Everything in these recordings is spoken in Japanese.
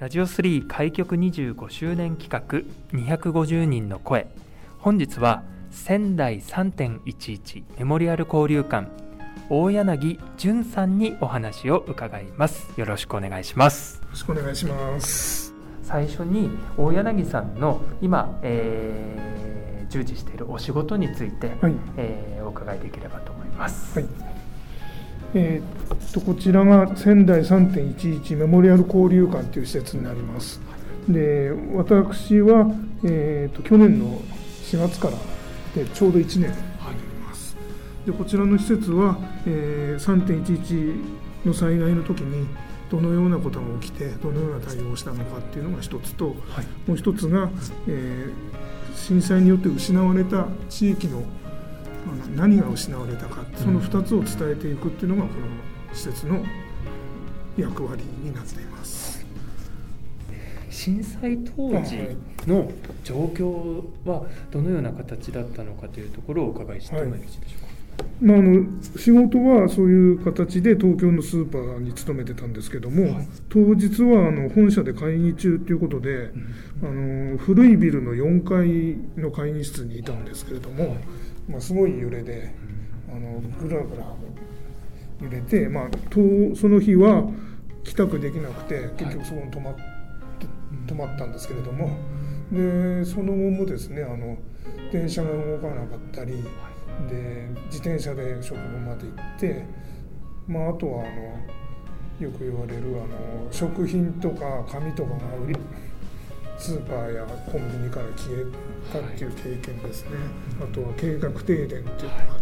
ラジオ3開局25周年企画250人の声。本日は仙台3.11メモリアル交流館大柳淳さんにお話を伺います。よろしくお願いします。よろしくお願いします。最初に大柳さんの今、えー、従事しているお仕事について、はい、えー、お伺いできればと思います、はいえー、とこちらが仙台3.11メモリアル交流館という施設になります。で私は、えーと、去年の4月からでちょうど1年になります。でこちらの施設は、えー、3.11の災害の時にどのようなことが起きてどのような対応をしたのかっていうのが一つと、はい、もう一つが、えー、震災によって失われた地域の何が失われたかその2つを伝えていくっていうのがこの施設の役割になっています。震災当時の状況はどのような形だったのかというところをお伺いしてもよろしいでしょうか。まあ、あの仕事はそういう形で東京のスーパーに勤めてたんですけども、はい、当日はあの本社で会議中ということで、うん、あの古いビルの4階の会議室にいたんですけれども、はいまあ、すごい揺れで、あのぐらぐら揺れて、まあ、とその日は帰宅できなくて結局そこに泊ま,、泊まったんですけれどもでその後もですねあの電車が動かなかったりで自転車で職場まで行って、まあ、あとはあのよく言われるあの食品とか紙とかが売りスーパーやコンビニから消えたっていう経験ですね、はい、あとは計画停電っていうのが、はい、ま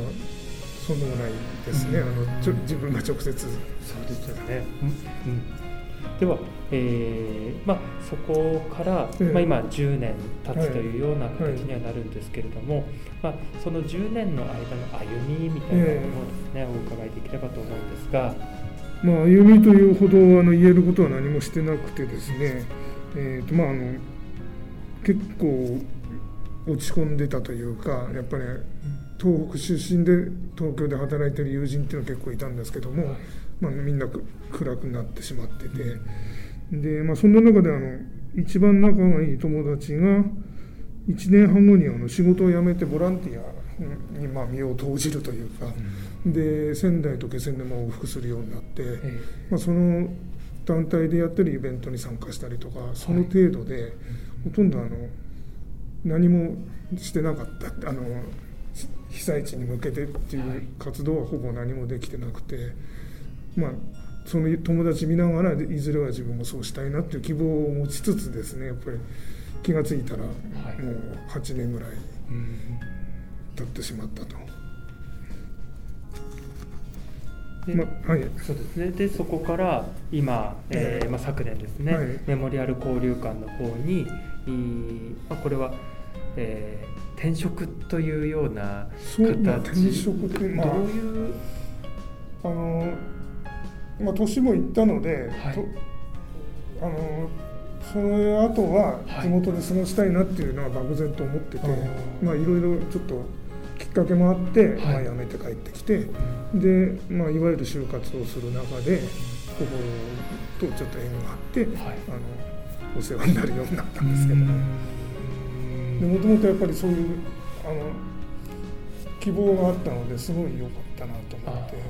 あそのぐらいですね、うん、あのちょ自分が直接。そうですよね、うん、では、えーまあ、そこから、えー、まあ、今10年経つというような形にはなるんですけれども、はい、まあ、その10年の間の歩みみたいなものをですね、えー、お伺いできればと思うんですが。まあ、歩みというほどあの言えることは何もしてなくてですね、えーとまあ、あの結構落ち込んでたというかやっぱり東北出身で東京で働いてる友人っていうのは結構いたんですけども、まあ、みんな暗くなってしまってて。で、まあ、そんな中であの一番仲がいい友達が1年半後にあの仕事を辞めてボランティアにまあ身を投じるというか。で仙台と気仙沼を往復するようになって、まあ、その団体でやってるイベントに参加したりとかその程度で、ほとんどあの何もしてなかったあの被災地に向けてっていう活動はほぼ何もできてなくて、まあその友達見ながらいずれは自分もそうしたいなっていう希望を持ちつつですねやっぱり気が付いたらもう8年ぐらい経ってしまったと。まはい、そうですね。でそこから今、えーまあ、昨年ですね、はい、メモリアル交流館の方に、まあ、これは、えー、転職というような形まあ、転職って、まあ、どういう？あの、まあ、年もいったので、はい、あのその後は地元で過ごしたいなっていうのは漠然と思ってて、はい、まあいろいろちょっときっかけもあって、はい、まあ、辞めて帰ってきて、で、まあ、いわゆる就活をする中でこことちょっと縁があって、はい、あのお世話になるようになったんですけど。もともとやっぱりそういうあの希望があったのですごい良かったなと思ってあ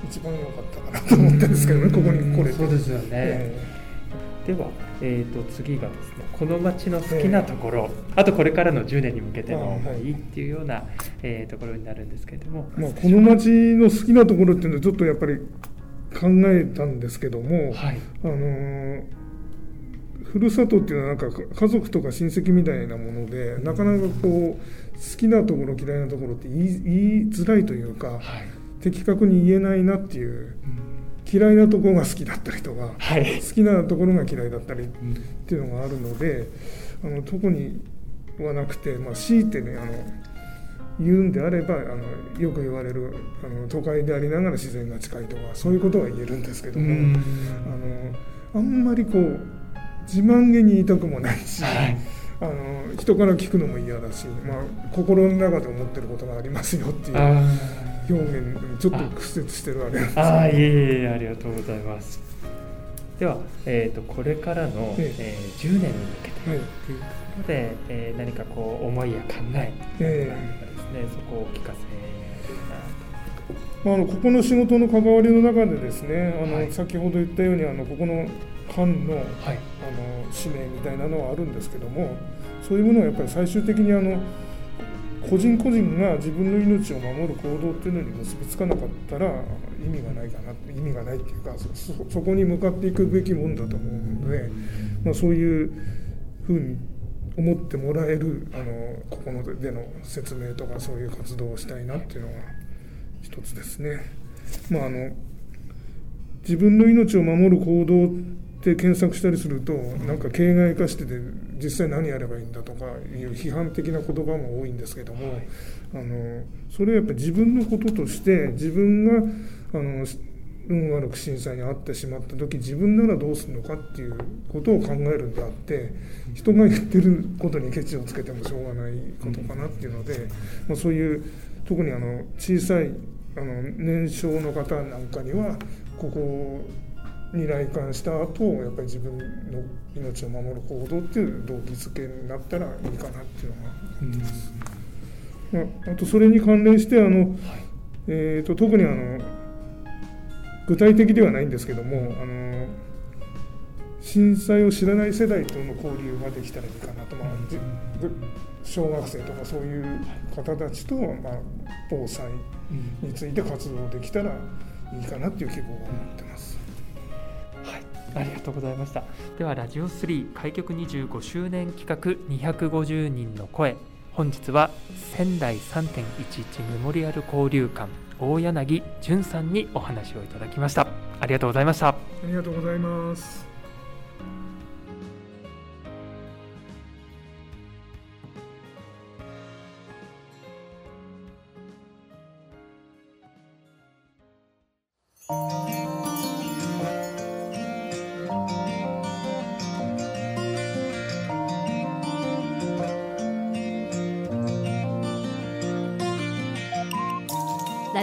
の一番良かったかなと思ったんですけどねここに来れて。そうですよね、えーでは、えーと、次がですねこの町の好きなところ、えー、あとこれからの10年に向けての思い。っていうような、はい、えー、ところになるんですけれども、まあ、この町の好きなところっていうのはちょっとやっぱり考えたんですけども、はい、あのふるさとっていうのはなんか家族とか親戚みたいなものでなかなかこう好きなところ嫌いなところって言い言いづらいというか、はい、的確に言えないなっていう、嫌いなところが好きだったりとか、はい、好きなところが嫌いだったりっていうのがあるので、あの特にはなくて、まあ、強いてねあの言うんであればあのよく言われるあの都会でありながら自然が近いとかそういうことは言えるんですけども、あのあんまりこう自慢げに言いたくもないし。はい。あの人から聞くのも嫌だし、まあ、心の中で思ってることがありますよっていう表現ちょっと屈折してるあれ。なんですああいえいえありがとうございます。では、えーと、これからの、ええ。えー、10年に向けてとい。うところで、えー、何かこう思いや考ええ。ー、ですねそこをお聞かせまあ、あのここの仕事の関わりの中でですねあの、はい、先ほど言ったようにあのここの官の,、はい、あの使命みたいなのはあるんですけどもそういうものはやっぱり最終的にあの個人個人が自分の命を守る行動っていうのに結びつかなかったら意味がないかな意味がないっていうかそこに向かっていくべきもんだと思うので、まあ、そういうふうに思ってもらえるあのここのでの説明とかそういう活動をしたいなっていうのが一つですね。まあ、あの自分の命を守る行動って検索したりするとなんか形骸化してて実際何やればいいんだとかいう批判的な言葉も多いんですけども、はい、あのそれはやっぱり自分のこととして自分があの運悪く震災に遭ってしまった時自分ならどうするのかっていうことを考えるんであって人が言ってることにケチをつけてもしょうがないことかなっていうので、まあ、そういう特にあの小さいあの年少の方なんかにはここに来館した後やっぱり自分の命を守る行動っていう動機づけになったらいいかなっていうのがあります。まあ、あとそれに関連してあの、はい、えーと、特にあの具体的ではないんですけどもあの震災を知らない世代との交流ができたらいいかなと、まあ、小学生とかそういう方たちと、まあ、防災について活動できたらいいかなっていう希望を持ってます。ありがとうございました。ではラジオ3開局25周年企画250人の声本日は仙台3.11メモリアル交流館大柳淳さんにお話をいただきました。ありがとうございました。ありがとうございます。